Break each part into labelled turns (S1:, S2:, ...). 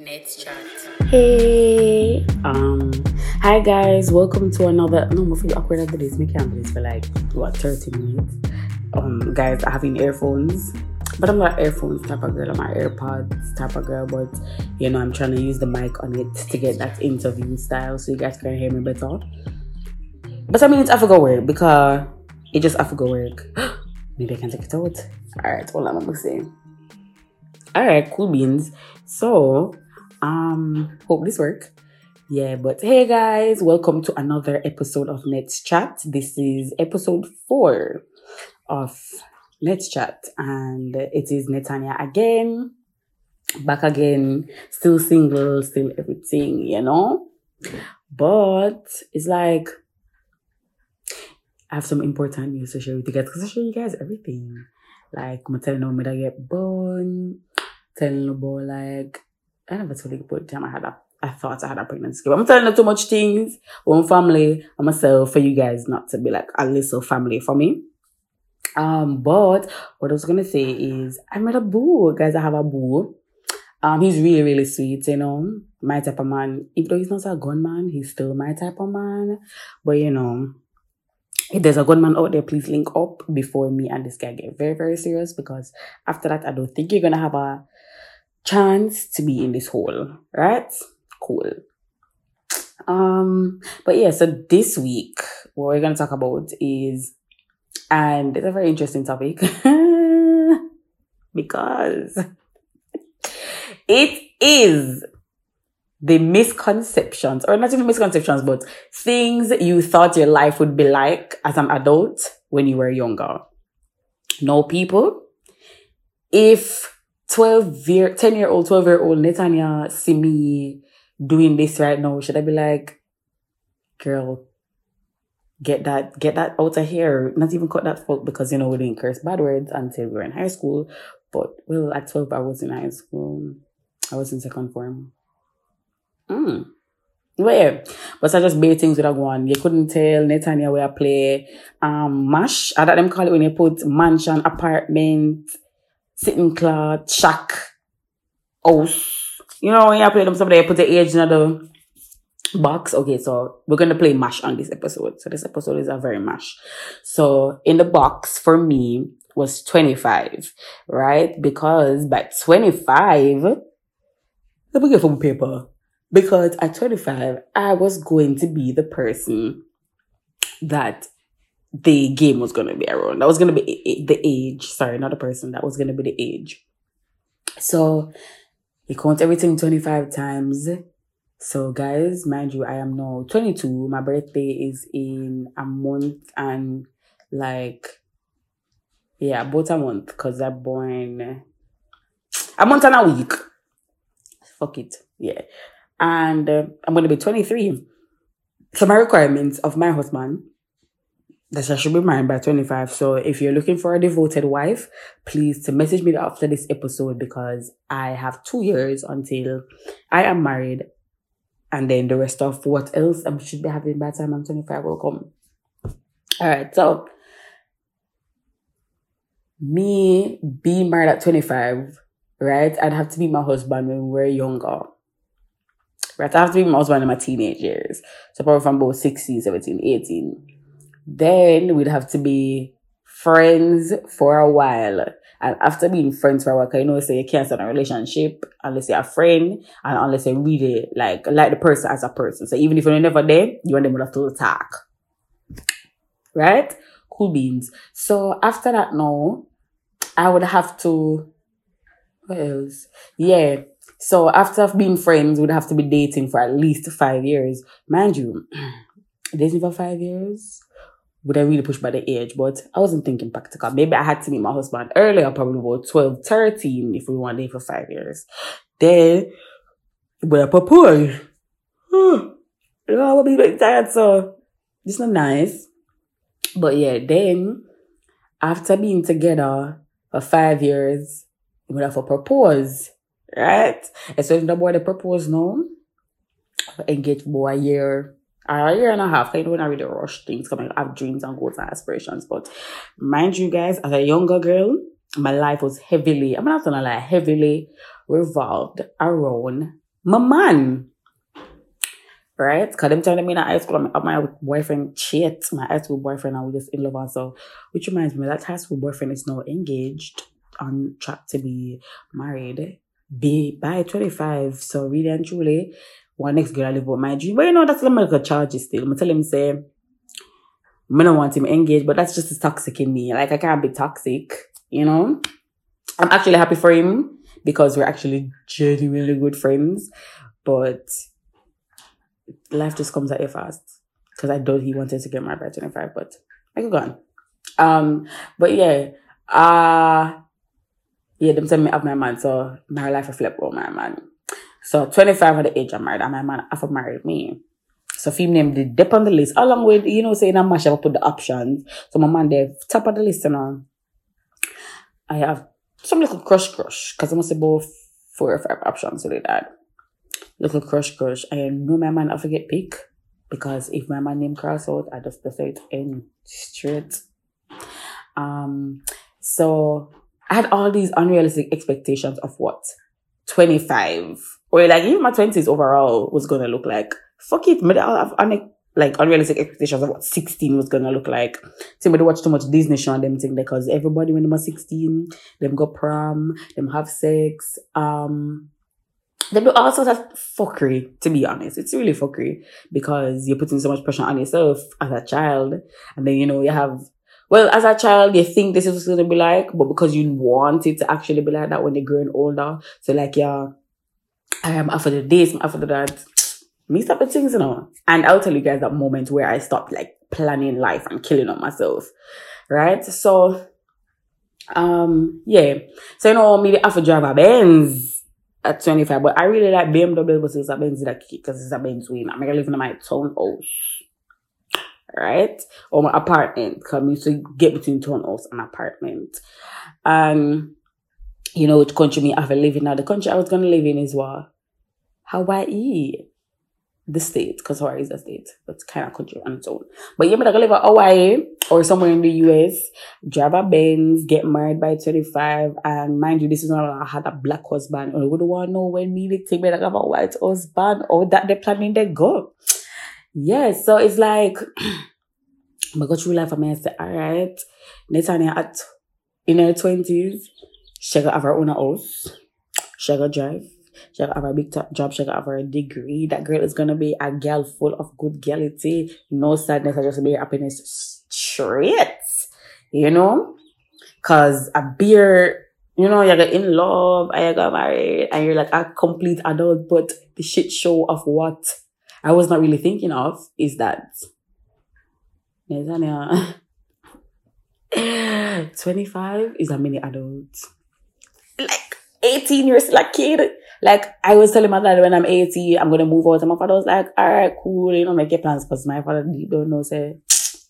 S1: Let's chat.
S2: Hey, um, hi guys, welcome to another. No, I feel awkward after this. Do this for like what thirty minutes. Um, guys, I having earphones, but I'm not earphones type of girl. I'm an AirPods type of girl, but you know, I'm trying to use the mic on it to get that interview style, so you guys can hear me better. But I mean, it's Africa work because it just Africa work. Maybe I can take it out. All right, on, I'm gonna say. All right, cool beans. So, um, hope this work. Yeah, but hey guys, welcome to another episode of Let's Chat. This is episode four of Let's Chat, and it is Netanya again, back again, still single, still everything, you know. But it's like I have some important news to share with you guys because I show you guys everything. Like I'm telling you, me I get born, telling you about like I never told you about the time I had a I thought I had a pregnancy. But I'm telling you too much things. One family and myself for you guys not to be like a little family for me. Um, but what I was gonna say is I met a boo, guys. I have a boo. Um, he's really, really sweet, you know, my type of man. Even though he's not a gunman, he's still my type of man. But you know, if there's a gunman out there, please link up before me and this guy get very, very serious because after that, I don't think you're gonna have a chance to be in this hole, right? Cool. Um, but yeah, so this week, what we're gonna talk about is, and it's a very interesting topic because it is the misconceptions, or not even misconceptions, but things you thought your life would be like as an adult when you were younger. No, people, if 12 year, 10 year old, 12 year old Netanya see me doing this right now, should I be like, girl, get that, get that out of here. Not even cut that fuck because, you know, we didn't curse bad words until we were in high school. But, well, at 12, I was in high school. I was in second form. Mm. But yeah, but I just bait things with a one. You couldn't tell Netanya where I play um mash. I that them call it when you put mansion, apartment, sitting cloth, shack, house. You know when you play them somebody put the age in the box. Okay, so we're gonna play mash on this episode. So this episode is a very mash. So in the box for me was 25, right? Because by 25, let me get some paper because at 25, I was going to be the person that the game was going to be around. That was going to be the age. Sorry, not the person. That was going to be the age. So you count everything 25 times. So guys, mind you, I am now 22. My birthday is in a month and like, yeah, about a month because I'm born a month and a week. Fuck it. Yeah and uh, I'm going to be 23. So my requirements of my husband that I should be married by 25. So if you're looking for a devoted wife, please to message me after this episode because I have two years until I am married. And then the rest of what else I should be having by the time I'm 25 will come. All right. So me being married at 25, right? I'd have to be my husband when we are younger right? I have to be my husband in my teenage years. So probably from about 16, 17, 18. Then we'd have to be friends for a while. And after being friends for a while, you know, say you can't start a relationship unless you're a friend and unless you really like like the person as a person. So even if you're never there, you and them will have to talk. Right? Cool beans. So after that now, I would have to what else? Yeah. So after being friends, we'd have to be dating for at least five years. Mind you, dating for five years would I really push by the age, but I wasn't thinking practical. Maybe I had to meet my husband earlier, probably about 12, 13, if we want to for five years. Then, when I propose, know, I will be very tired, so it's not nice. But yeah, then, after being together for five years, we have to propose right? Especially the boy they propose now, engage boy a year, a year and a half. I don't really rush things coming. I have dreams and goals and aspirations. But mind you guys, as a younger girl, my life was heavily, I'm not gonna lie, heavily revolved around my man. Right? Because them telling me in high school, I'm, my boyfriend cheat, my high school boyfriend, I was just in love. And so, which reminds me, that high school boyfriend is now engaged, on track to be married, be by 25. So, really and truly, one next girl I live with my dream. But you know, that's like a charge still. I'm tell him, say, I don't want him engaged, but that's just toxic in me. Like, I can't be toxic, you know? I'm actually happy for him because we're actually genuinely good friends. But life just comes at you fast. Because I thought he wanted to get married by 25, but I can go on. Um, but yeah, uh, yeah, them tell me have my man, so my life flip with my man. So 25 at the age I'm married, and my man after married me. So film name the dip on the list, along with, you know, saying I'm mash up put the options. So my man there, top of the list, you know. I have some little crush crush, because I must have both four or five options do that. Little crush crush. I know my man I forget pick. Because if my man name cross out, I just it in straight. Um so I had all these unrealistic expectations of what 25 or like even my 20s overall was gonna look like. Fuck it, but I have like unrealistic expectations of what 16 was gonna look like. Somebody watch too much Disney show and them thing because everybody when they were 16, them go prom, them have sex, um they do all sorts of fuckery, to be honest. It's really fuckery because you're putting so much pressure on yourself as a child. And then, you know, you have, well, as a child, you think this is what's going to be like, but because you want it to actually be like that when you're growing older. So like, yeah, I am after the this, after that me stop the things, you know. And I'll tell you guys that moment where I stopped like planning life and killing on myself. Right? So um yeah. So you know, maybe after drive a Benz at 25, but I really like BMW but it's a Benz that because it's a Benz win. I'm gonna live in my townhouse. Right? Or my apartment. I used to get between townhouse and apartment. And you know which country me have living now. The country I was gonna live in is what? Hawaii the state, because Hawaii is a state, it's kind of country on its own. But yeah, but I live in Hawaii or somewhere in the US, drive a Benz, get married by 25, and mind you, this is not I had a black husband, or would want to know when me they take me like have a white husband, or that they're planning to go. Yeah, so it's like, I go through life, I mean, I say, all right, Netanya at in her 20s, she got have her own house, she got drive she have a big top job. She have a degree. That girl is gonna be a girl full of good girlity. No sadness. I just be happiness straight. You know, cause a beer. You know, you're in love you got married and you're like a complete adult, but the shit show of what I was not really thinking of is that 25 is a mini adult. Like 18 years like kid. Like I was telling my dad when I'm 80, I'm gonna move out. And my father was like, all right, cool, you know, make your plans because my father don't know, say,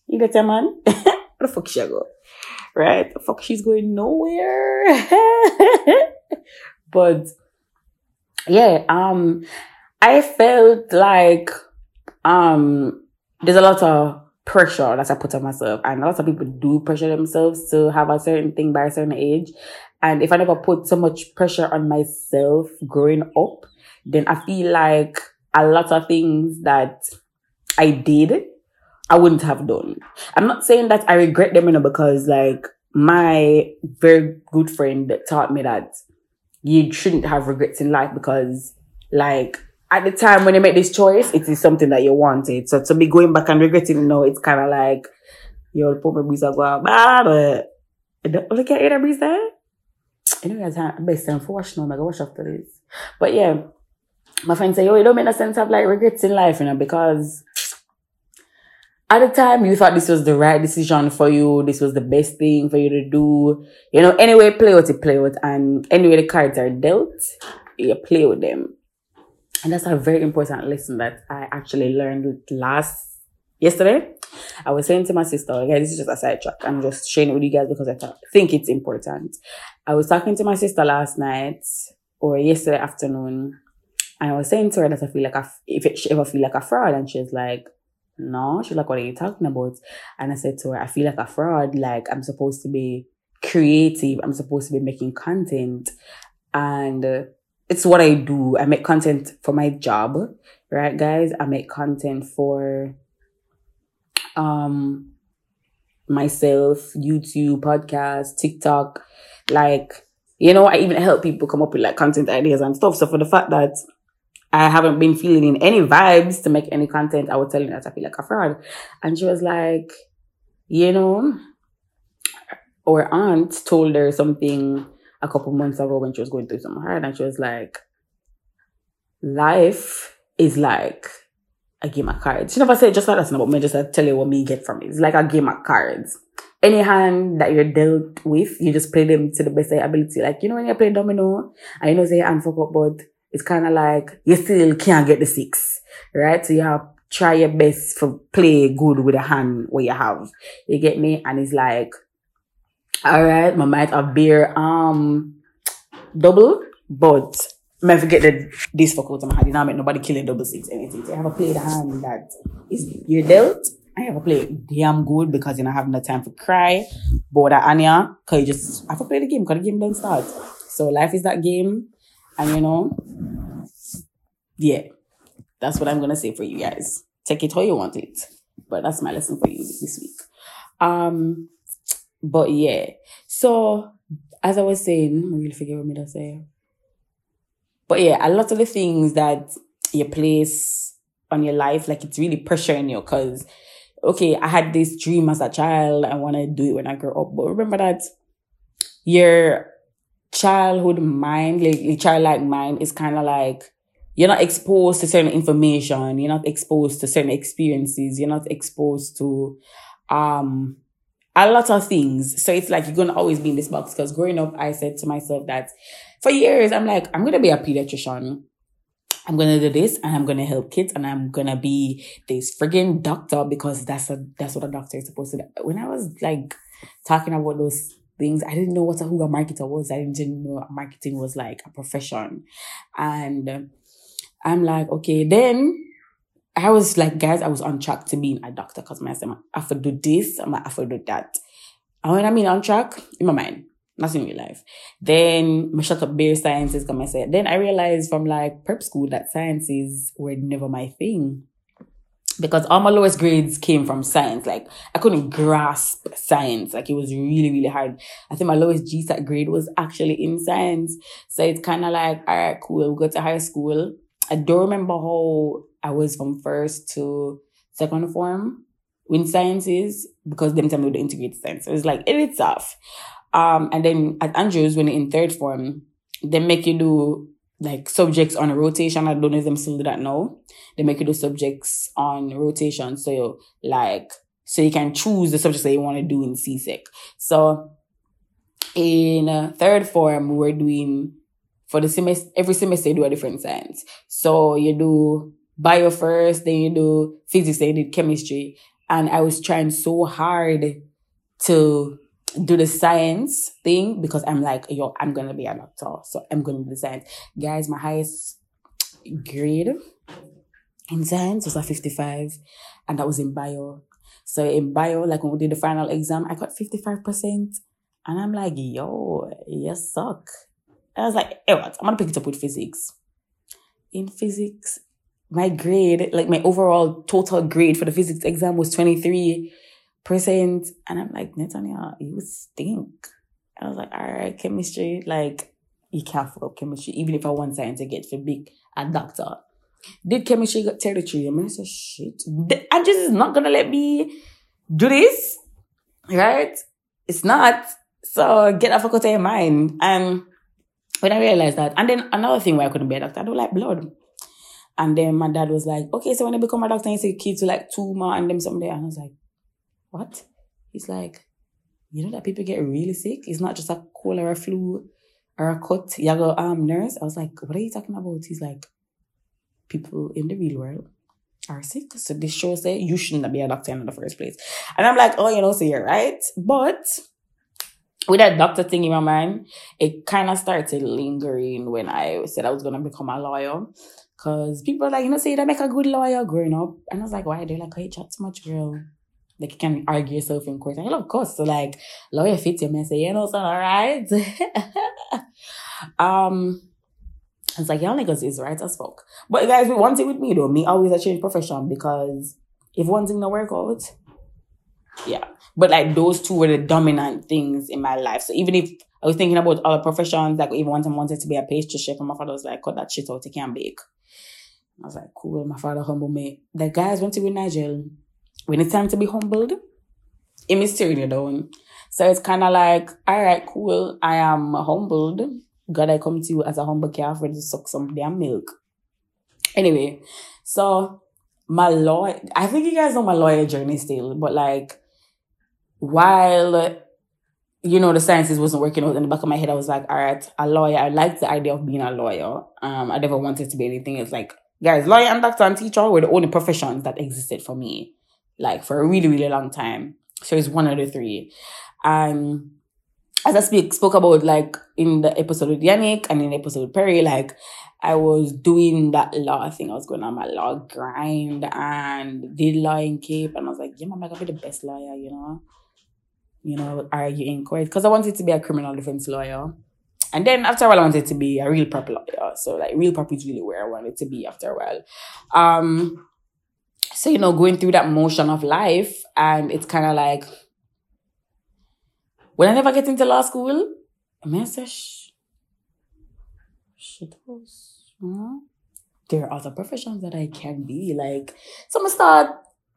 S2: you get your man? Where the fuck she go? Right? The fuck she's going nowhere. but yeah, um I felt like um there's a lot of pressure that I put on myself. And a lot of people do pressure themselves to have a certain thing by a certain age. And if I never put so much pressure on myself growing up, then I feel like a lot of things that I did, I wouldn't have done. I'm not saying that I regret them, you know, because like my very good friend taught me that you shouldn't have regrets in life because like at the time when you make this choice, it is something that you wanted. So to be going back and regretting, you know, it's kind of like, yo, the poor breeze are going, but look at it, breeze eh? there. Anyway, I'm best time for watch now. I'm going to watch after this. But yeah, my friend say, yo, it don't make no sense of like regrets in life, you know, because at the time you thought this was the right decision for you. This was the best thing for you to do. You know, anyway, play what you play with. And anyway, the cards are dealt, you play with them. And that's a very important lesson that I actually learned last yesterday. I was saying to my sister, okay, this is just a side track. I'm just sharing it with you guys because I think it's important. I was talking to my sister last night or yesterday afternoon, and I was saying to her that I feel like a, if it, she ever feel like a fraud, and she's like, no, she's like, what are you talking about? And I said to her, I feel like a fraud. Like I'm supposed to be creative. I'm supposed to be making content, and uh, it's what I do. I make content for my job, right, guys? I make content for um myself, YouTube, podcast, TikTok, like you know, I even help people come up with like content ideas and stuff. So for the fact that I haven't been feeling in any vibes to make any content, I was telling her that I feel like a fraud. And she was like, you know, or aunt told her something a couple months ago when she was going through something hard, and she was like, life is like a game of cards. She never said just like that, but me just uh, tell you what me get from it. It's like a game of cards. Any hand that you're dealt with, you just play them to the best of your ability. Like, you know, when you play domino, I you know say hand fuck up, but it's kind of like you still can't get the six, right? So you have try your best for play good with a hand what you have. You get me? And it's like, all right, my might have beer um double, but I forget that this fuck out of my hand. You know, I nobody killing double six anything. So I have a play the hand that is you're dealt. I have a play damn good because you know I have no time for cry, bother Anya, cause you just have to play the game because the game don't start. So life is that game, and you know, yeah, that's what I'm gonna say for you guys. Take it how you want it, but that's my lesson for you this week. Um, but yeah, so as I was saying, I really forget what me to say. But yeah, a lot of the things that you place on your life, like it's really pressuring you because, okay, I had this dream as a child. I want to do it when I grow up. But remember that your childhood mind, like your childlike mind is kind of like, you're not exposed to certain information. You're not exposed to certain experiences. You're not exposed to, um, a lot of things. So it's like you're gonna always be in this box. Because growing up, I said to myself that for years, I'm like, I'm gonna be a pediatrician. I'm gonna do this and I'm gonna help kids and I'm gonna be this friggin' doctor because that's a that's what a doctor is supposed to do. When I was like talking about those things, I didn't know what a who a marketer was. I didn't know marketing was like a profession. And I'm like, okay, then I was like, guys, I was on track to being a doctor because I said, I have to do this, I have to do that. And when I mean on track, in my mind, not in real life. Then I shut up bare sciences because I said, then I realized from like prep school that sciences were never my thing. Because all my lowest grades came from science. Like I couldn't grasp science. Like it was really, really hard. I think my lowest GSAT grade was actually in science. So it's kind of like, all right, cool. We go to high school. I don't remember how I was from first to second form in sciences because them time we would integrate science. So it's like it is tough. Um, and then at Andrews, when in third form, they make you do like subjects on rotation. I don't know if them still do that now. They make you do subjects on rotation. So like, so you can choose the subjects that you want to do in CSEC. So in uh, third form, we were doing for the semester, every semester you do a different science. So you do bio first, then you do physics, then you do chemistry. And I was trying so hard to do the science thing because I'm like, yo, I'm gonna be a doctor. So I'm gonna do science. Guys, my highest grade in science was a 55, and that was in bio. So in bio, like when we did the final exam, I got 55%. And I'm like, yo, you suck. I was like, hey, what? I'm gonna pick it up with physics. In physics, my grade, like my overall total grade for the physics exam was 23 percent. And I'm like, Netanya, you stink. I was like, all right, chemistry, like, you can't fuck up chemistry, even if I want science to get for big a doctor. Did chemistry get territory? I mean, I said, shit. And just is not gonna let me do this, right? It's not. So get a fuck out of your mind. And when I realized that, and then another thing why I couldn't be a doctor, I don't like blood. And then my dad was like, okay, so when I become a doctor, you say kids to like tumor and them someday. And I was like, what? He's like, you know that people get really sick? It's not just a cold or a flu or a cut. You go, um, nurse. I was like, what are you talking about? He's like, people in the real world are sick. So this show that you shouldn't be a doctor in the first place. And I'm like, oh, you know, so you're right. But with that doctor thing in my mind, it kind of started lingering when I said I was going to become a lawyer. Because people like, you know, say, you make a good lawyer growing up. And I was like, why? They're like, oh, you chat too much, girl like you can argue yourself in court. And of course, so like lawyer fits your say, you know, so all right. um It's like, y'all niggas is right as fuck. But guys, one thing with me though, me always a change profession because if one thing don't work out, yeah. But like those two were the dominant things in my life. So even if I was thinking about other professions, like even once I wanted to be a pastry chef, and my father was like, cut that shit out, you can't bake. I was like, cool, my father humbled me. The guys went to with Nigel. When it's time to be humbled, it is tearing you down. So it's kind of like, all right, cool, I am humbled. God, I come to you as a humble calf ready to suck some damn milk. Anyway, so my lawyer, I think you guys know my lawyer journey still, but like, while you know the sciences wasn't working out in the back of my head, I was like, all right, a lawyer. I like the idea of being a lawyer. Um, I never wanted to be anything else. Like, guys, lawyer and doctor and teacher were the only professions that existed for me, like for a really, really long time. So it's one of the three. Um, as I speak, spoke about like in the episode with Yannick and in the episode with Perry, like I was doing that law thing. I was going on my law grind and did law in CAPE. And I was like, yeah, I'm gonna be the best lawyer, you know? You know, argue in court. Because I wanted to be a criminal defense lawyer. And then after a while, I wanted to be a real proper lawyer. So like real proper is really where I wanted to be after a while. Um, so, you know, going through that motion of life and it's kind of like, when I never get into law school, a message, shit there are other professions that I can be. Like, so i'm gonna start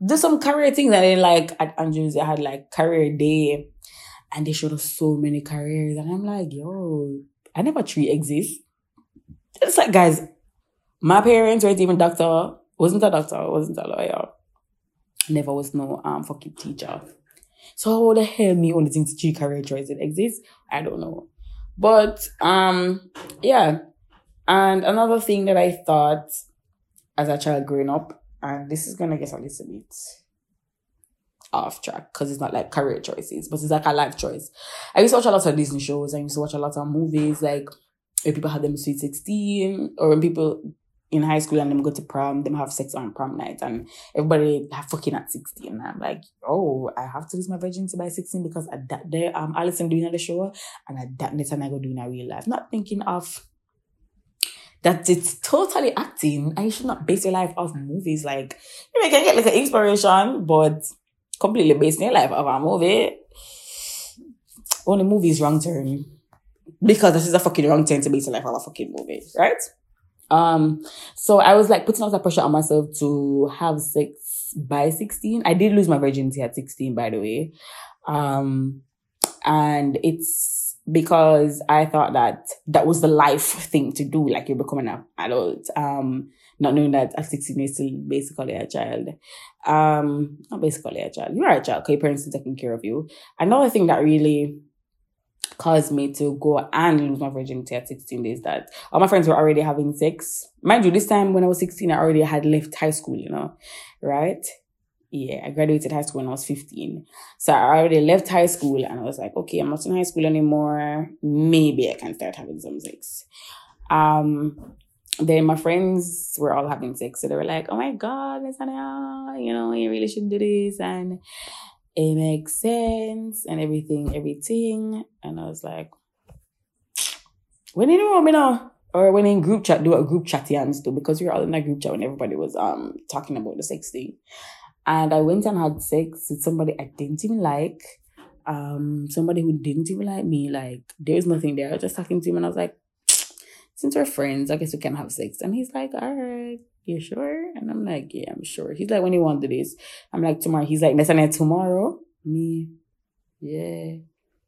S2: do some career things. And then, like, at Andrews, I had like career day and they showed us so many careers. And I'm like, yo, I never tree exists It's like, guys, my parents weren't even doctor, wasn't a doctor, wasn't a lawyer, never was no um fucking teacher. So how the hell me only think tree career choices exist? I don't know. But um yeah, and another thing that I thought as a child growing up, and this is gonna get a little bit off track because it's not like career choices, but it's like a life choice. I used to watch a lot of Disney shows. I used to watch a lot of movies, like when people had them sweet sixteen, or when people in high school and them go to prom, them have sex on prom night, and everybody fucking at sixteen. And I'm like, oh, I have to lose my virginity by sixteen because at that day, um, Alison doing at the show, and at that day, I go doing a real life. Not thinking of that it's totally acting and you should not base your life off movies. Like, you can get like an inspiration, but completely based your life off a movie. Only movie is wrong turn. Because this is a fucking wrong turn to base your life off a fucking movie, right? Um, so I was like putting a lot of pressure on myself to have sex by 16. I did lose my virginity at 16, by the way. Um, and it's because I thought that that was the life thing to do, like you're becoming an adult. Um, not knowing that at 16 you're still basically a child. Um, not basically a child. You are a child because your parents are taking care of you. Another thing that really caused me to go and lose my virginity at 16 is that all my friends were already having sex. Mind you, this time when I was 16, I already had left high school, you know, right? yeah, I graduated high school when I was 15. So I already left high school and I was like, okay, I'm not in high school anymore. Maybe I can start having some sex. Um, then my friends were all having sex. So they were like, oh my God, you know, you really should do this. And it makes sense and everything, everything. And I was like, when did you want me now? Or when in group chat, do what group chat yans do because we were all in that group chat when everybody was um talking about the sex thing. And I went and had sex with somebody I didn't even like. Um, somebody who didn't even like me. Like, there's nothing there. I was just talking to him and I was like, since we're friends, I guess we can have sex. And he's like, all right, you sure? And I'm like, yeah, I'm sure. He's like, when you want to do this? I'm like, tomorrow. He's like, next night tomorrow. Me, yeah.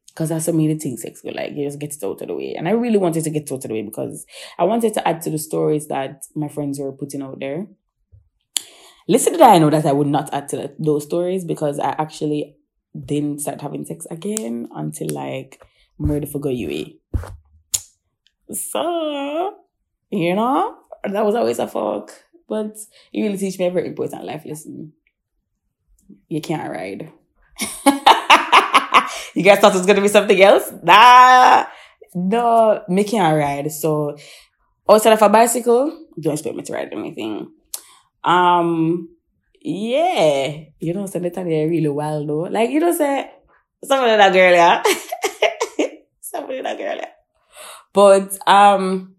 S2: Because that's what made the thing sex go. Like, you just get it out of the way. And I really wanted to get it out of the way because I wanted to add to the stories that my friends were putting out there. Listen to that, I know that I would not add to those stories because I actually didn't start having sex again until like ready for go UA. So, you know, that was always a fuck. But it really teach me a very important life lesson. You can't ride. you guys thought it was gonna be something else? Nah. No, me can't ride. So outside of a bicycle, don't expect me to ride anything. Um, yeah, you know, so Natalia really wild though. Like, you know, say, somebody that girl, yeah. somebody that girl, yeah. But, um,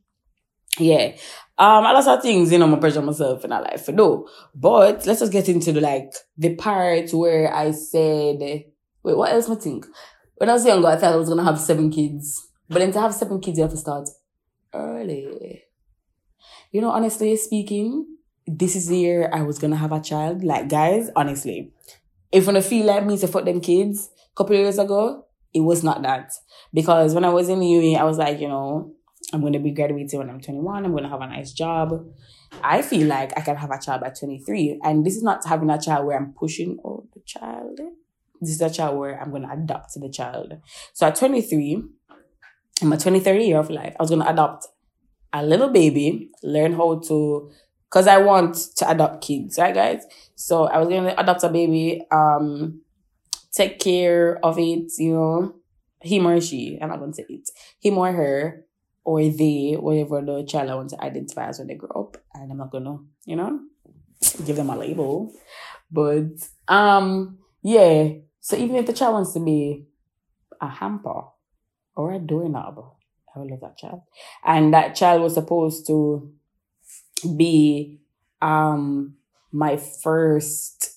S2: yeah. Um, a lot of things, you know, I pressure myself in a life do. But let's just get into the like the part where I said, wait, what else I think? When I was younger, I thought I was gonna have seven kids. But then to have seven kids, you have to start early. You know, honestly speaking, this is the year I was gonna have a child. Like, guys, honestly, if I feel like me to fuck them kids a couple of years ago, it was not that. Because when I was in uni, I was like, you know, I'm going to be graduating when I'm 21. I'm going to have a nice job. I feel like I can have a child by 23. And this is not having a child where I'm pushing oh, the child. This is a child where I'm going to adopt the child. So at 23, in my 23rd year of life, I was going to adopt a little baby, learn how to, because I want to adopt kids, right, guys? So I was going to adopt a baby, um, take care of it, you know, him or she. I'm not going to say it. Him or her or they, whatever the child I want to identify as when they grow up. And I'm not gonna, you know, give them a label. But um, yeah. So even if the child wants to be a hamper or a doorknob, I will love that child. And that child was supposed to be um my first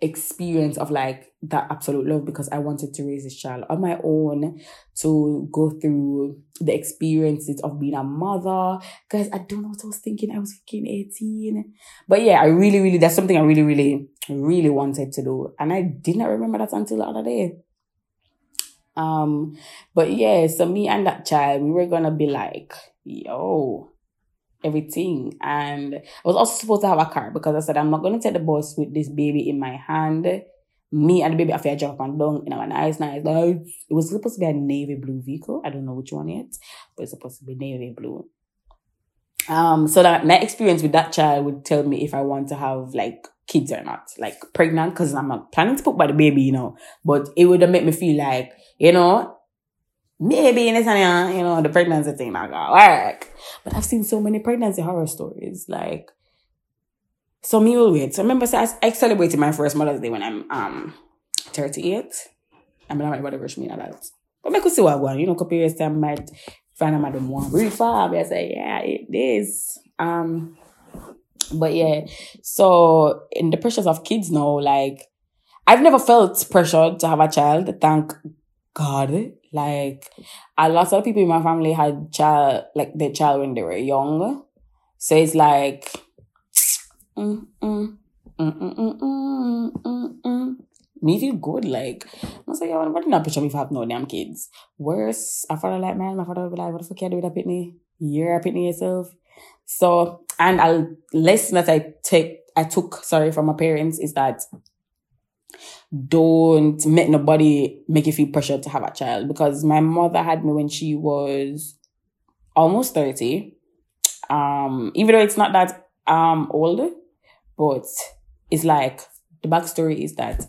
S2: experience of like that absolute love because I wanted to raise this child on my own to go through the experiences of being a mother. Guys, I don't know what I was thinking. I was thinking 18. But yeah, I really, really, that's something I really, really, really wanted to do. And I did not remember that until the other day. Um, but yeah, so me and that child, we were gonna be like, yo, everything. And I was also supposed to have a car because I said, I'm not going to take the bus with this baby in my hand. Me and the baby after I jump and down in a nice, nice, nice. It was supposed to be a navy blue vehicle. I don't know which one yet, but it's supposed to be navy blue. Um, so that my experience with that child would tell me if I want to have like kids or not, like pregnant, because I'm not planning to put by the baby, you know, but it would make me feel like, you know, maybe in this you know, the pregnancy thing not gonna work. But I've seen so many pregnancy horror stories. Like, so me will wait. So remember, so I, I celebrated my first Mother's Day when I'm um 38. I'm not to rush me that. But I could see what I want. You know, couple years time, I might find a madam one really far. I say, yeah, it is. Um, but yeah, so in the pressures of kids now, like I've never felt pressured to have a child. Thank God. Like a lot of people in my family had child like their child when they were young. So it's like mm, mm, mm, me feel good. Like I was like, yeah, what not picture me if I have no damn kids? Worse, I father like man, my father would be like, what the fuck you do with a pitney? You're a pitney yourself. So and a lesson that I take I took, sorry, from my parents is that don't make nobody make you feel pressured to have a child because my mother had me when she was almost 30 um even though it's not that um old but it's like the backstory is that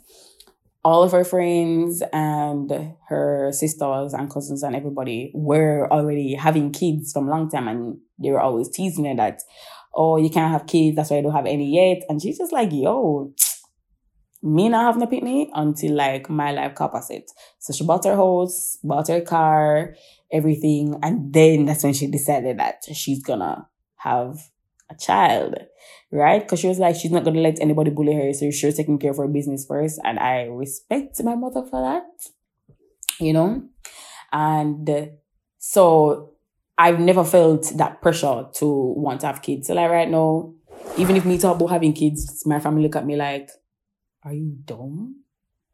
S2: all of her friends and her sisters and cousins and everybody were already having kids from long time and they were always teasing her that oh you can't have kids that's why I don't have any yet. And she's just like yo me not having a picnic until like my life opposite. So she bought her house, bought her car, everything, and then that's when she decided that she's gonna have a child, right? Because she was like, she's not gonna let anybody bully her, so she was taking care of her business first, and I respect my mother for that, you know, and uh, so I've never felt that pressure to want to have kids. So like right now, even if me talk about having kids, my family look at me like, are you dumb?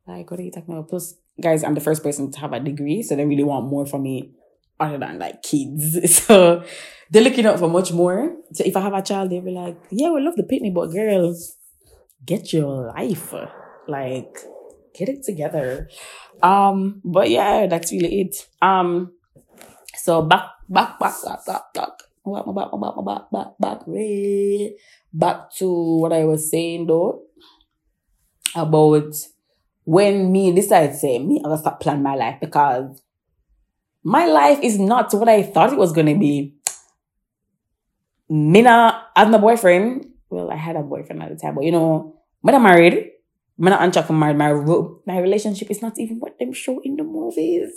S2: Like, what are you talking about? Plus, guys, I'm the first person to have a degree, so they really want more from me other than like kids. So they're looking out for much more. So if I have a child, they'll be like, yeah, we love the picnic, but girls, get your life. Like, get it together. Um, but yeah, that's really it. Um, so back, back, back, back, back, back. Back, back, back, back, back, back, back to what I was saying though about when me decide say me I gotta start plan my life because my life is not what I thought it was gonna be. Not as my boyfriend. Well, I had a boyfriend at the time, but you know, when I'm married, I'm not unchuck married. My my relationship is not even what them show in the movies.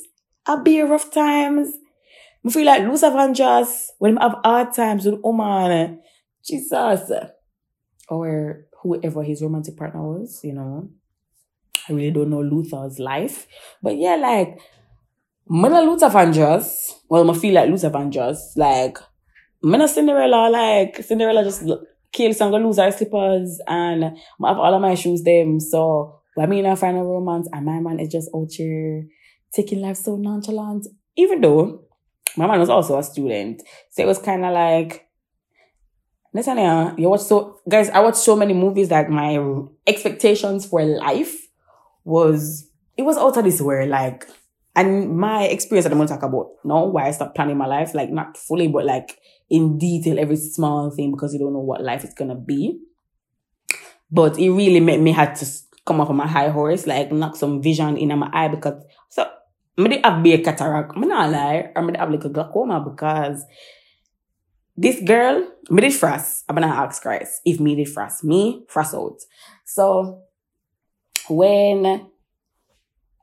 S2: I'll be rough times. I feel like Luther Vandross, when I have hard times with Oman, Jesus, or whoever his romantic partner was, you know. I really don't know Luther's life. But yeah, like, when I Luther Vandross, well, I feel like Luther Vandross, like, when I Cinderella, like, Cinderella just kills and go lose her slippers and I have all of my shoes them. So, when me and I find a romance and my man is just out here taking life so nonchalant, even though my man was also a student. So it was kind of like, listen uh, you watch so, guys, I watched so many movies that my expectations for life was, it was out of this world. Like, and my experience that I'm to talk about now, why I stopped planning my life, like not fully, but like in detail, every small thing because you don't know what life is to be. But it really made me had to come off of my high horse, like knock some vision in my eye because so I did have a cataract. I'm not lie. I did have like a glaucoma because this girl, me did frost. I'm gonna ask Christ if me did frost. Me, frost out. So when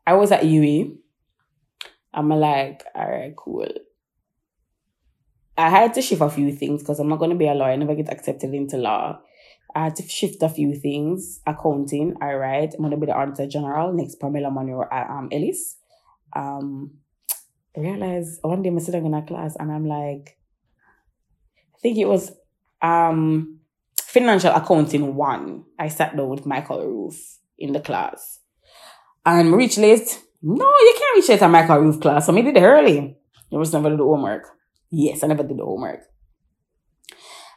S2: I was at UE, I'm like, all right, cool. I had to shift a few things because I'm not to be a lawyer. I never get accepted into law. I had to shift a few things. Accounting, all right. I'm to be the auditor general next Pamela Monroe um, Ellis um, I realized one day I'm sitting in a class and I'm like, think it was um financial accounting one. I sat down with Michael Roof in the class. And reach late. No, you can't reach late at Michael Roof class. So maybe the early. You was never do the homework. Yes, I never did the homework.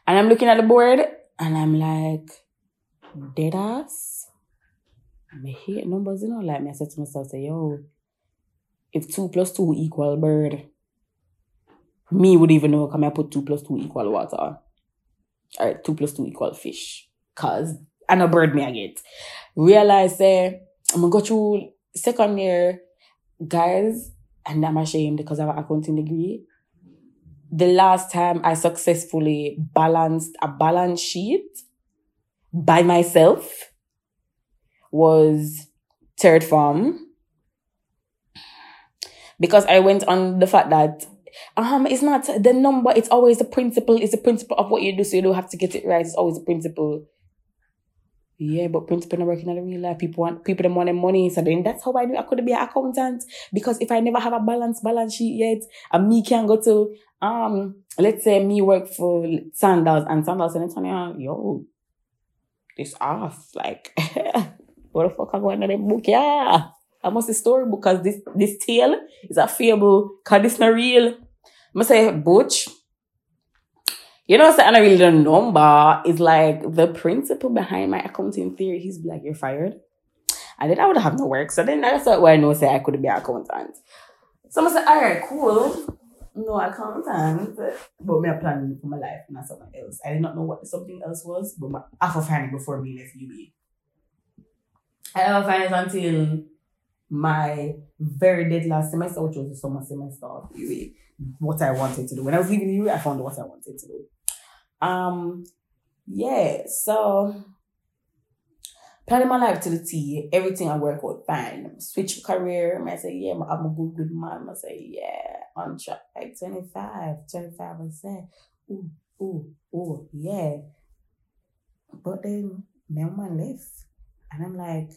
S2: And I'm looking at the board and I'm like, dead ass. I hate numbers, you know, like. I said to myself, say, yo, if two plus two equal bird, me would even know come I put two plus two equal water. Alright, two plus two equal fish. Cause and a bird me I get. Realize say I'm gonna go through second year, guys, and I'm ashamed because I have an accounting degree. The last time I successfully balanced a balance sheet by myself was third form because I went on the fact that um it's not the number, it's always the principle, it's the principle of what you do, so you don't have to get it right. It's always the principle. Yeah, but principle not working in the real life. People want people them want money. So then that's how I knew I couldn't be an accountant. Because if I never have a balance balance sheet yet, and me can go to um let's say me work for Sandals and Sandals and Antonio, yo, this off. Like what the fuck I going to the book? Yeah. I must say story because this this tale is a fable because this not real. I must say Butch. You know, what I'm saying I really don't know, but it's like the principle behind my accounting theory. He's like, you're fired. And then I would have no work. So then that's why I know say I could be an accountant. So I'm say, all right, cool. No accountant, but me a plan for my life, not something else. I did not know what something else was, but my, of it before me left UB. I never it until my very dead last semester, which was the summer semester of UA, what I wanted to do. When I was leaving UA, I found what I wanted to do. Um, yeah, so planning my life to the T, everything I work out fine. Switch career, I say, yeah, I'm a good, good man. I say, yeah, on track, like 25, 25 percent. Ooh, ooh, ooh, yeah. But then my man left. And I'm like,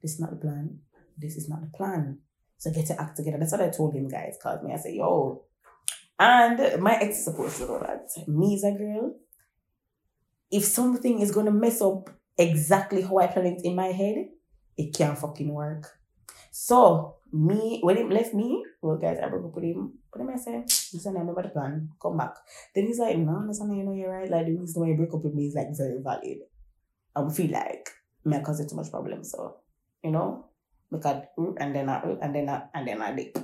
S2: this is not the plan this is not the plan. So get your act together. That's what I told him, guys. Called me. I said, yo. And my ex is supposed to know that. Me as a girl, if something is gonna mess up exactly how I plan it in my head, it can't fucking work. So me, when he left me, well guys, I broke up with him. But then I said, listen, I remember the plan. Come back. Then he's like, no, listen, you know you're right. Like the reason why you break up with me is like very valid. I feel like me causing too much problem. So, you know, because and then I and then I and then I did.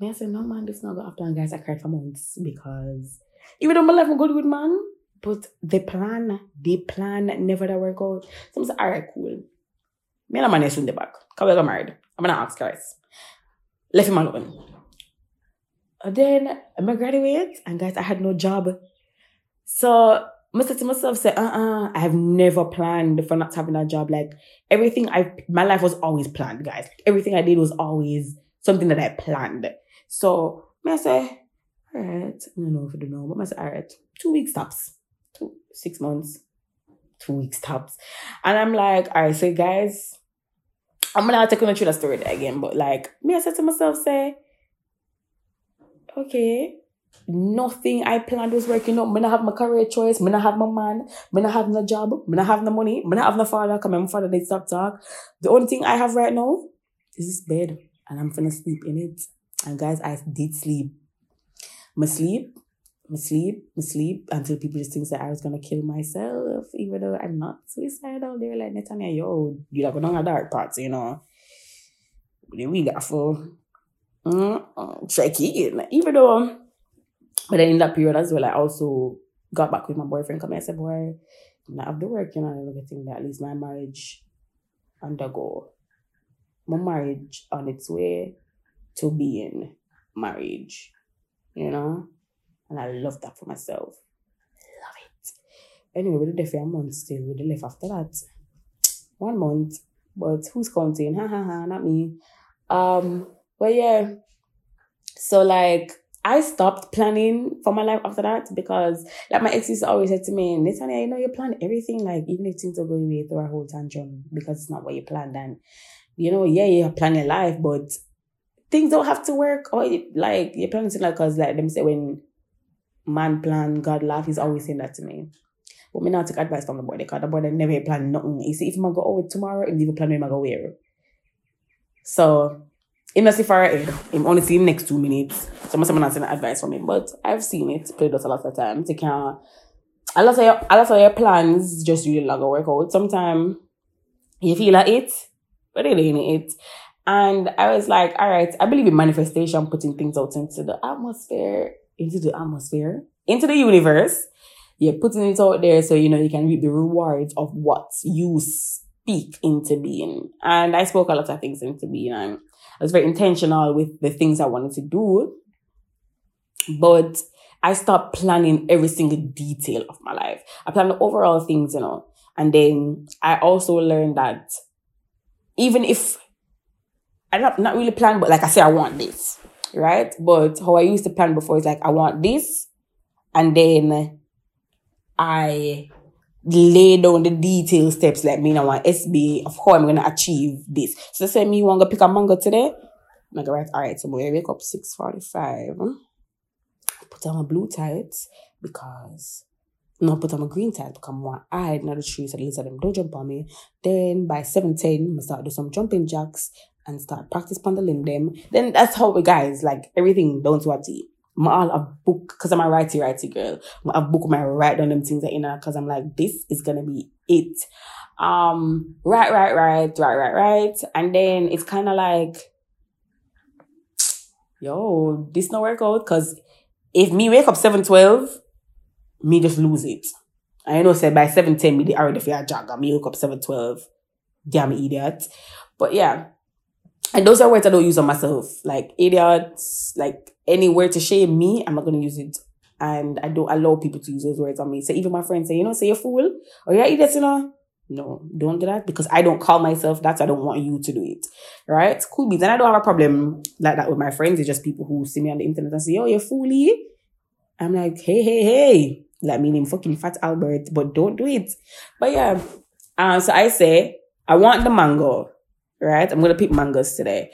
S2: Me I said, no man, this not go after and guys I cried for months because even though my life was good with man, but the plan, the plan never that work out. So I said, alright, cool. Me and a man is in the back. Cause we got married. I'm gonna ask guys. Left him alone. And then I'm graduate and guys I had no job. So I said to myself, say, uh-uh, I have never planned for not having a job. Like everything I, my life was always planned, guys. Everything I did was always something that I planned. So, I say, all right, I don't know if I don't know, but I say, all right, two weeks tops, two, six months, two weeks tops. And I'm like, all right, so guys, I'm gonna take you through the story again, but like, me, I said to myself, say, okay, nothing I planned was working out. Me not have my career choice. Me not have my man. Me not have no job. Me not have no money. Me not have no father. Come my father did stop talk. The only thing I have right now is this bed, and I'm gonna sleep in it. And guys, I did sleep. Me sleep, me sleep, me sleep until people just think that I was gonna kill myself, even though I'm not suicidal. They're like, Netanya, yo, you're like on a dark parts, you know. They really got for mm, tricky, even though but then in that period as well, I also got back with my boyfriend. Come and I said, boy, I have to work, you know, I'm getting that at least my marriage undergo. My marriage on its way to being marriage, you know? And I love that for myself. Love it. Anyway, we did there for a month still. We did left after that. One month. But who's counting? Ha ha ha, not me. Um, but yeah. So like I stopped planning for my life after that because, like, my ex used to always say to me, Netanya, you know, you plan everything, like, even if things are going away, throw a whole tantrum because it's not what you planned. And, you know, yeah, you plan your life, but things don't have to work. Or, like, you're planning to, like, because, like, them say when man plan, God laugh, he's always saying that to me. But me not take advice from the boy because the boy never plan nothing. You see, if I'm go out tomorrow, if you plan where I'm go where. So, see far ahead. Eh, him only see him next two minutes. So I'm not saying advice from him, but I've seen it played out a lot of times. You can a lot of your a lot of your plans just really like a workout. Sometimes you feel like it, but it ain't it. And I was like, all right, I believe in manifestation, putting things out into the atmosphere, into the atmosphere, into the universe. You're putting it out there so you know you can reap the rewards of what you speak into being. And I spoke a lot of things into being and I was very intentional with the things I wanted to do. But I stopped planning every single detail of my life. I planned the overall things, you know. And then I also learned that even if I not not really plan, but like I say, I want this, right? But how I used to plan before is like I want this, and then I lay down the detailed steps like me I want SB of how I'm gonna achieve this. So say me to pick a mango today. I'm like, right, all right, so I wake up 6.45. Put on my blue tights because no, put on my green tights because I hide in the tree so the lizard them don't jump on me. Then by 7.10, I start do some jumping jacks and start practice limb them. Then that's how we guys like everything down to a T. All a book because I'm a righty righty girl. I book my write down them things that you know because I'm like this is gonna be it. Um, right, right, right, right, right, right, and then it's kind of like, yo, this not work out because if me wake up seven twelve, me just lose it. I know said by seven ten me already feel a jog me wake up seven twelve. Damn idiot. But yeah. And those are words I don't use on myself. Like idiots, like any word to shame me, I'm not gonna use it. And I don't allow people to use those words on me. So even my friends say, you know, say you're fool or you're idiot, you know. No, don't do that because I don't call myself that. I don't want you to do it. Right? Cool beats. And I don't have a problem like that with my friends. It's just people who see me on the internet and say, oh, you're fooly. I'm like, hey, hey, hey. Like meaning fucking fat Albert, but don't do it. But yeah. Um, so I say, I want the mango. Right? I'm gonna pick mangoes today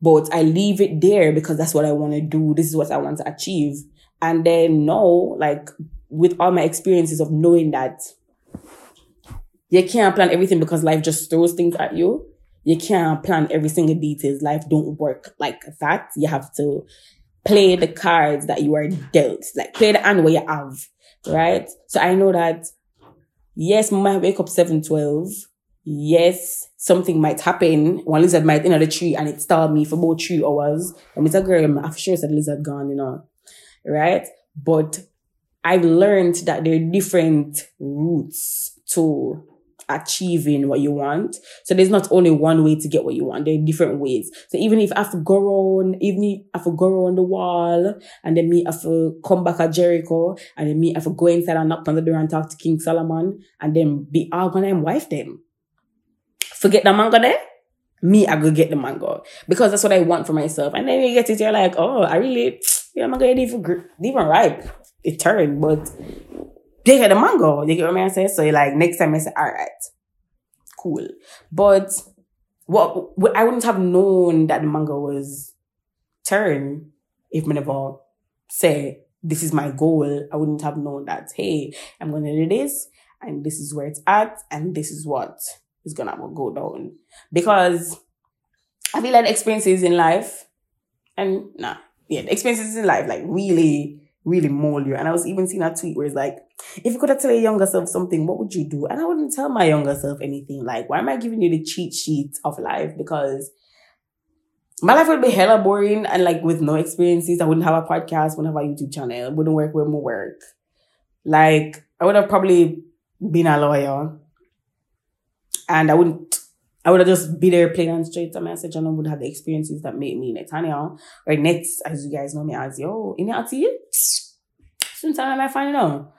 S2: but I leave it there because that's what I want to do. This is what I want to achieve. And then no, like with all my experiences of knowing that you can't plan everything because life just throws things at you. You can't plan every single detail. Life don't work like that. You have to play the cards that you are dealt. Like play the hand where you have. Right? So I know that yes, might wake up 7, 12 yes, something might happen. One lizard might enter the tree and it starved me for about three hours. And Mr. Graham, I'm sure said lizard gone, you know. Right? But I've learned that there are different routes to achieving what you want. So there's not only one way to get what you want. There are different ways. So even if I have to go around, even if I have to go around the wall and then me I have to come back at Jericho and then me I have to go inside and knock on the door and talk to King Solomon and then be all gonna wife them forget the mango there me, I go get the mango because that's what I want for myself. And then you get it, you're like, oh, I really, yeah, I'm gonna even, even ripe. It turned, but they get the mango. You get what I'm saying? So like next time I say, all right, cool. But what, I wouldn't have known that the mango was turn if I never say this is my goal. I wouldn't have known that, hey, I'm gonna do this and this is where it's at and this is what is gonna go down. Because I feel like experiences in life and nah, yeah, experiences in life like really, really mold you. And I was even seeing a tweet where it's like, if you could have tell your younger self something, what would you do? And I wouldn't tell my younger self anything. Like, why am I giving you the cheat sheet of life? Because my life would be hella boring and like with no experiences. I wouldn't have a podcast, wouldn't have a YouTube channel, wouldn't work where more work. Like, I would have probably been a lawyer and I wouldn't, I would have just be there plain and straight a message and I would have the experiences that made me Netanya or Nets, as you guys know me as, yo, in it, sometime I might find out.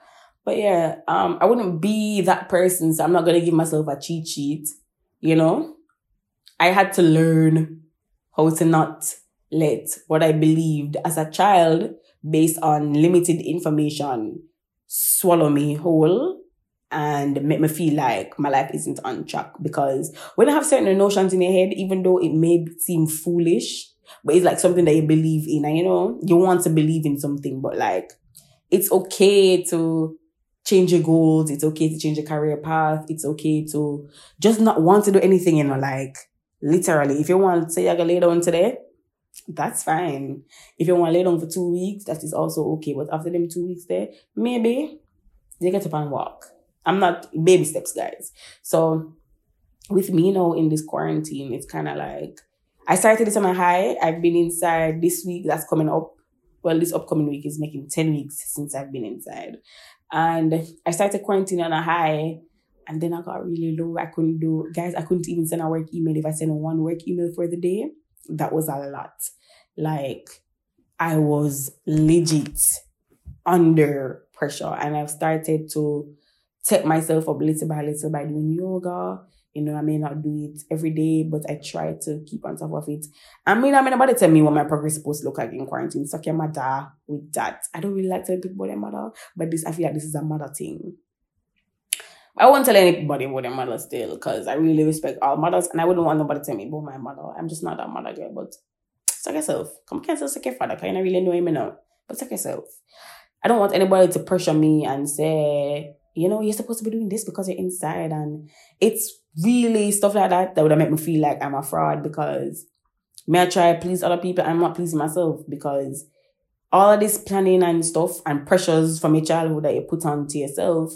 S2: But yeah, um, I wouldn't be that person, so I'm not gonna give myself a cheat sheet, you know? I had to learn how to not let what I believed as a child based on limited information swallow me whole and make me feel like my life isn't on track because when I have certain notions in your head, even though it may seem foolish, but it's like something that you believe in and you know, you want to believe in something, but like it's okay to change your goals. It's okay to change your career path. It's okay to just not want to do anything, you know, like literally. If you want to say you're gonna lay down today, that's fine. If you want to lay down for two weeks, that is also okay. But after them two weeks there, maybe you get up and walk. I'm not baby steps, guys. So with me you now in this quarantine, it's kind of like I started this on a high. I've been inside this week. That's coming up. Well, this upcoming week is making 10 weeks since I've been inside. And I started quarantine on a high. And then I got really low. I couldn't do, guys, I couldn't even send a work email. If I send one work email for the day, that was a lot. Like, I was legit under pressure. And I've started to take myself up little by little by doing yoga. You know, I may not do it every day, but I try to keep on top of it. I mean, I mean, nobody tell me what my progress to look like in quarantine. Suck your mother with that. I don't really like telling people their mother, but this, I feel like this is a mother thing. I won't tell anybody what their mother still, because I really respect all mothers, and I wouldn't want nobody to tell me about my mother. I'm just not that mother girl, but suck yourself. Come cancel suck your father, because you don't really know him enough. But suck yourself. I don't want anybody to pressure me and say, you know, you're supposed to be doing this because you're inside. And it's really stuff like that that would made me feel like I'm a fraud because may I try to please other people, I'm not pleasing myself because all of this planning and stuff and pressures from your childhood that you put onto yourself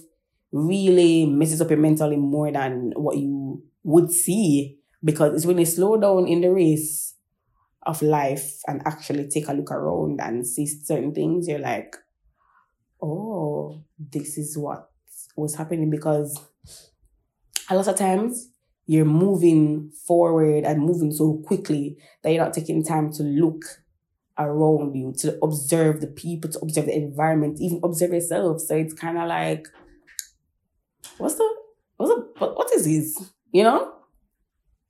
S2: really messes up your mentally more than what you would see because it's when you slow down in the race of life and actually take a look around and see certain things, you're like, oh, this is what was happening because a lot of times you're moving forward and moving so quickly that you're not taking time to look around you, to observe the people, to observe the environment, even observe yourself. So it's kind of like, what's the, what's the, what is this? You know?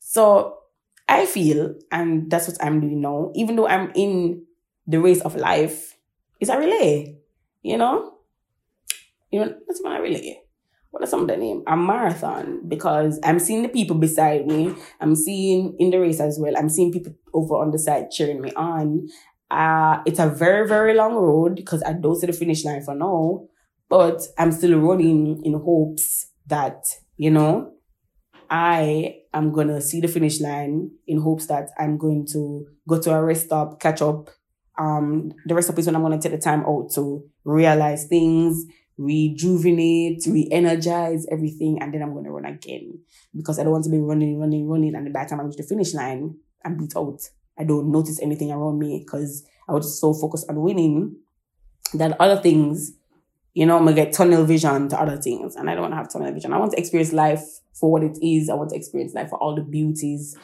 S2: So I feel, and that's what I'm doing now, even though I'm in the race of life, it's a relay, you know? You know, that's my relay. What are some of the name? A marathon because I'm seeing the people beside me. I'm seeing in the race as well. I'm seeing people over on the side cheering me on. Uh, it's a very, very long road because I don't see the finish line for now, but I'm still running in hopes that, you know, I am going to see the finish line in hopes that I'm going to go to a rest stop, catch up. Um, the rest stop is when I'm going to take the time out to realize things, rejuvenate, re-energize everything, and then I'm to run again because I don't want to be running, running, running, and by the time I reach the finish line, I'm beat out. I don't notice anything around me because I was so focused on winning that other things, you know, I'm gonna get tunnel vision to other things, and I don't want to have tunnel vision. I want to experience life for what it is. I want to experience life for all the beauties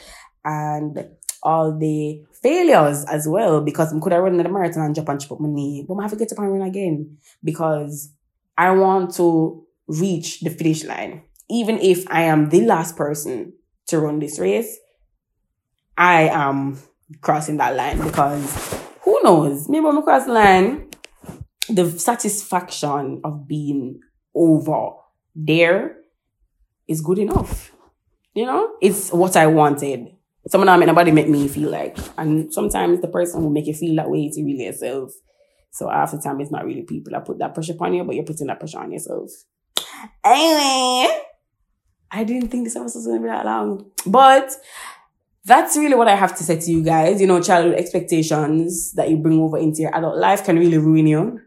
S2: and all the failures as well because I could have run the marathon and jump and chip up my knee, but I have to get up and run again because I want to reach the finish line. Even if I am the last person to run this race, I am crossing that line because who knows? Maybe when I cross the line, the satisfaction of being over there is good enough. You know, it's what I wanted. Someone I met, nobody make me feel like, and sometimes the person will make you feel that way. It's really yourself. So half the time, it's not really people that put that pressure upon you, but you're putting that pressure on yourself. Anyway, I didn't think this episode was to be that long, but that's really what I have to say to you guys. You know, childhood expectations that you bring over into your adult life can really ruin you.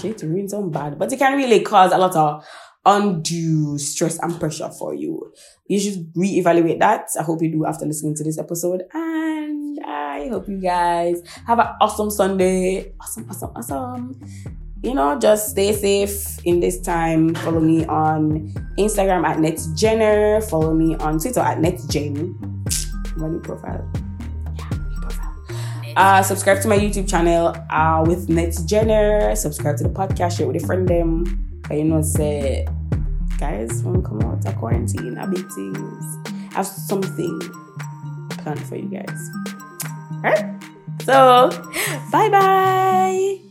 S2: Shit, ruin some bad, but it can really cause a lot of undue stress and pressure for you. You should reevaluate that. I hope you do after listening to this episode. And I hope you guys have an awesome Sunday. Awesome, awesome, awesome. You know, just stay safe in this time. Follow me on Instagram at NetJenner. Follow me on Twitter at NetJen. My new profile. Yeah, profile. Uh, subscribe to my YouTube channel uh, with NetJenner. Subscribe to the podcast, share with a friend them. But you know, say guys, when we come out of quarantine, a big things. I have something planned for you guys. So, bye bye.